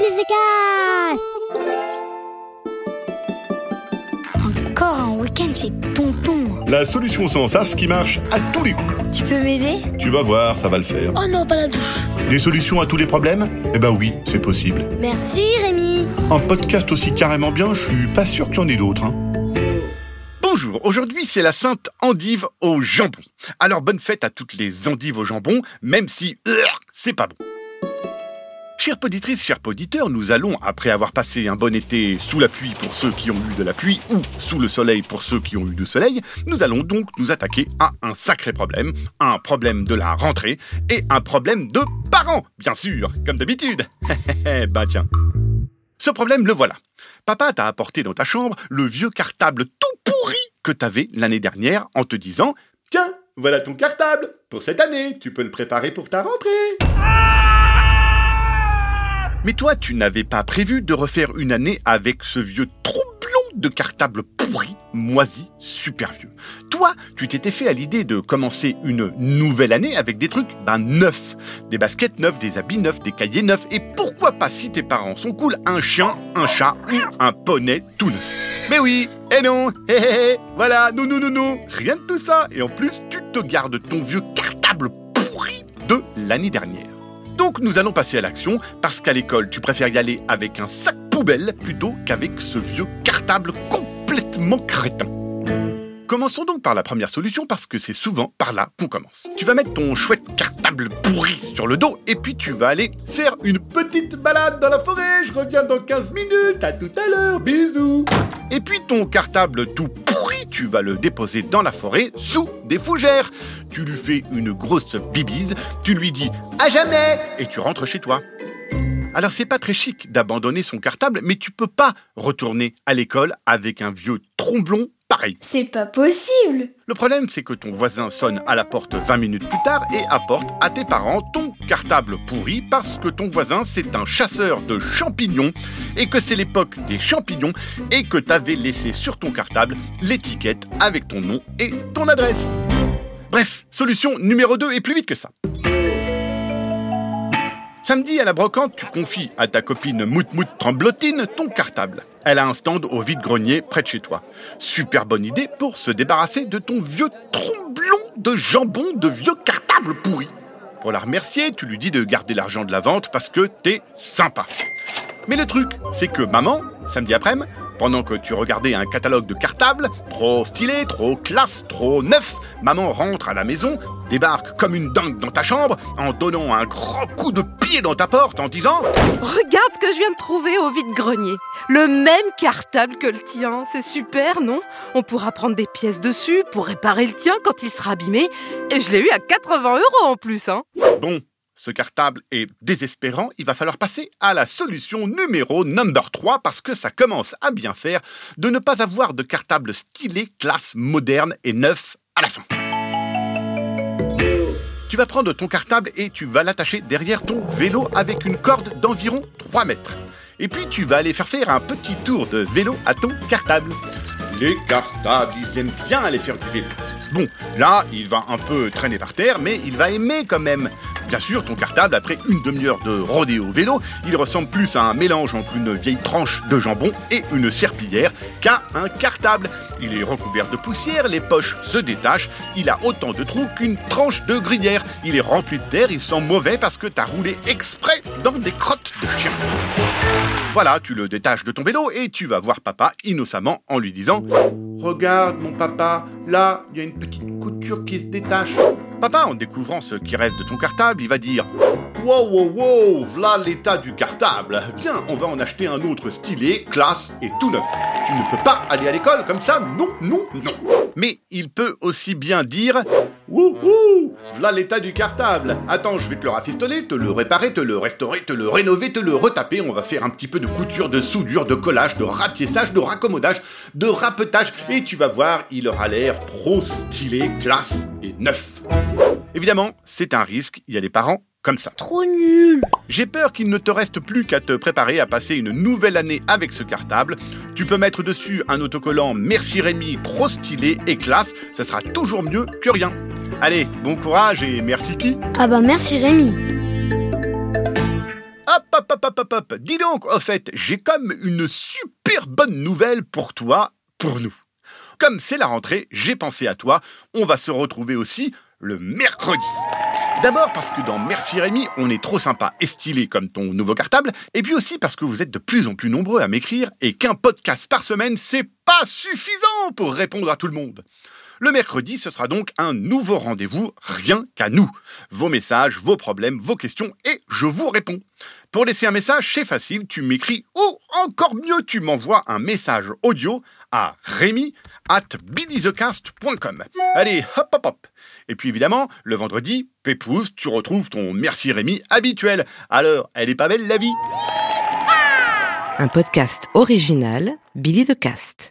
Les Encore un week-end chez Tonton. La solution sans sas qui marche à tous les coups. Tu peux m'aider? Tu vas voir, ça va le faire. Oh non, pas la douche. Des solutions à tous les problèmes? Eh ben oui, c'est possible. Merci Rémi. Un podcast aussi carrément bien, je suis pas sûr qu'il y en ait d'autres. Hein. Bonjour, aujourd'hui c'est la Sainte Endive au jambon. Alors bonne fête à toutes les endives au jambon, même si c'est pas bon. Chères poditrices, chers poditeurs, nous allons, après avoir passé un bon été sous la pluie pour ceux qui ont eu de la pluie ou sous le soleil pour ceux qui ont eu du soleil, nous allons donc nous attaquer à un sacré problème, un problème de la rentrée et un problème de parents, bien sûr, comme d'habitude. bah tiens. Ce problème, le voilà. Papa t'a apporté dans ta chambre le vieux cartable tout pourri que t'avais l'année dernière en te disant Tiens, voilà ton cartable pour cette année, tu peux le préparer pour ta rentrée. Mais toi, tu n'avais pas prévu de refaire une année avec ce vieux troublon de cartable pourri, moisi, super vieux. Toi, tu t'étais fait à l'idée de commencer une nouvelle année avec des trucs, ben, neufs. Des baskets neufs, des habits neufs, des cahiers neufs, et pourquoi pas, si tes parents sont cool, un chien, un chat ou un poney tout neuf. Mais oui, et non, hé hé hé, voilà, non, non, non, non, rien de tout ça. Et en plus, tu te gardes ton vieux cartable pourri de l'année dernière. Donc nous allons passer à l'action, parce qu'à l'école, tu préfères y aller avec un sac poubelle plutôt qu'avec ce vieux cartable complètement crétin. Commençons donc par la première solution parce que c'est souvent par là qu'on commence. Tu vas mettre ton chouette cartable pourri sur le dos et puis tu vas aller faire une petite balade dans la forêt. Je reviens dans 15 minutes. À tout à l'heure. Bisous. Et puis ton cartable tout tu vas le déposer dans la forêt sous des fougères. Tu lui fais une grosse bibise, tu lui dis à jamais et tu rentres chez toi. Alors c'est pas très chic d'abandonner son cartable, mais tu peux pas retourner à l'école avec un vieux tromblon pareil. C'est pas possible Le problème, c'est que ton voisin sonne à la porte 20 minutes plus tard et apporte à tes parents ton cartable pourri parce que ton voisin, c'est un chasseur de champignons et que c'est l'époque des champignons et que t'avais laissé sur ton cartable l'étiquette avec ton nom et ton adresse. Bref, solution numéro 2 et plus vite que ça. Samedi à la brocante, tu confies à ta copine Mout Mout Tremblotine ton cartable. Elle a un stand au vide-grenier près de chez toi. Super bonne idée pour se débarrasser de ton vieux tromblon de jambon de vieux cartable pourri. Pour la remercier, tu lui dis de garder l'argent de la vente parce que t'es sympa. Mais le truc, c'est que maman, samedi après-midi, pendant que tu regardais un catalogue de cartables, trop stylé, trop classe, trop neuf, maman rentre à la maison, débarque comme une dingue dans ta chambre, en donnant un grand coup de pied dans ta porte en disant Regarde ce que je viens de trouver au vide-grenier. Le même cartable que le tien. C'est super, non? On pourra prendre des pièces dessus pour réparer le tien quand il sera abîmé. Et je l'ai eu à 80 euros en plus, hein. Bon, ce cartable est désespérant, il va falloir passer à la solution numéro number 3 parce que ça commence à bien faire de ne pas avoir de cartable stylé, classe, moderne et neuf à la fin. Tu vas prendre ton cartable et tu vas l'attacher derrière ton vélo avec une corde d'environ 3 mètres. Et puis tu vas aller faire faire un petit tour de vélo à ton cartable. Les cartables, ils aiment bien aller faire du vélo. Bon, là, il va un peu traîner par terre, mais il va aimer quand même. Bien sûr, ton cartable, après une demi-heure de rodéo vélo, il ressemble plus à un mélange entre une vieille tranche de jambon et une serpillière qu'à un cartable. Il est recouvert de poussière, les poches se détachent, il a autant de trous qu'une tranche de gruyère. Il est rempli de terre, il sent mauvais parce que t'as roulé exprès dans des crottes de chien. Voilà, tu le détaches de ton vélo et tu vas voir papa innocemment en lui disant Regarde mon papa, là, il y a une petite couture qui se détache. Papa, en découvrant ce qui reste de ton cartable, il va dire Wow, wow, wow, voilà l'état du cartable. Viens, on va en acheter un autre stylé, classe et tout neuf. Tu ne peux pas aller à l'école comme ça, non, non, non. Mais il peut aussi bien dire Wouhou, voilà l'état du cartable. Attends, je vais te le rafistoler, te le réparer, te le restaurer, te le rénover, te le retaper. On va faire un petit peu de couture, de soudure, de collage, de rapiessage, de raccommodage, de rapetage. Et tu vas voir, il aura l'air trop stylé, classe et neuf. Évidemment, c'est un risque, il y a des parents comme ça. Trop nul J'ai peur qu'il ne te reste plus qu'à te préparer à passer une nouvelle année avec ce cartable. Tu peux mettre dessus un autocollant Merci Rémi, trop stylé et classe, ça sera toujours mieux que rien. Allez, bon courage et merci qui? Ah bah merci Rémi Hop hop, hop, hop, hop, hop. Dis donc, au fait, j'ai comme une super bonne nouvelle pour toi, pour nous. Comme c'est la rentrée, j'ai pensé à toi. On va se retrouver aussi le mercredi. D'abord parce que dans Merci Rémi, on est trop sympa et stylé comme ton nouveau cartable, et puis aussi parce que vous êtes de plus en plus nombreux à m'écrire et qu'un podcast par semaine, c'est pas suffisant pour répondre à tout le monde. Le mercredi, ce sera donc un nouveau rendez-vous, rien qu'à nous. Vos messages, vos problèmes, vos questions, et je vous réponds. Pour laisser un message, c'est facile, tu m'écris ou encore mieux, tu m'envoies un message audio à rémi at Allez, hop hop hop. Et puis évidemment, le vendredi, Pépouze, tu retrouves ton Merci Rémi habituel. Alors, elle est pas belle la vie Un podcast original, Billy de Cast.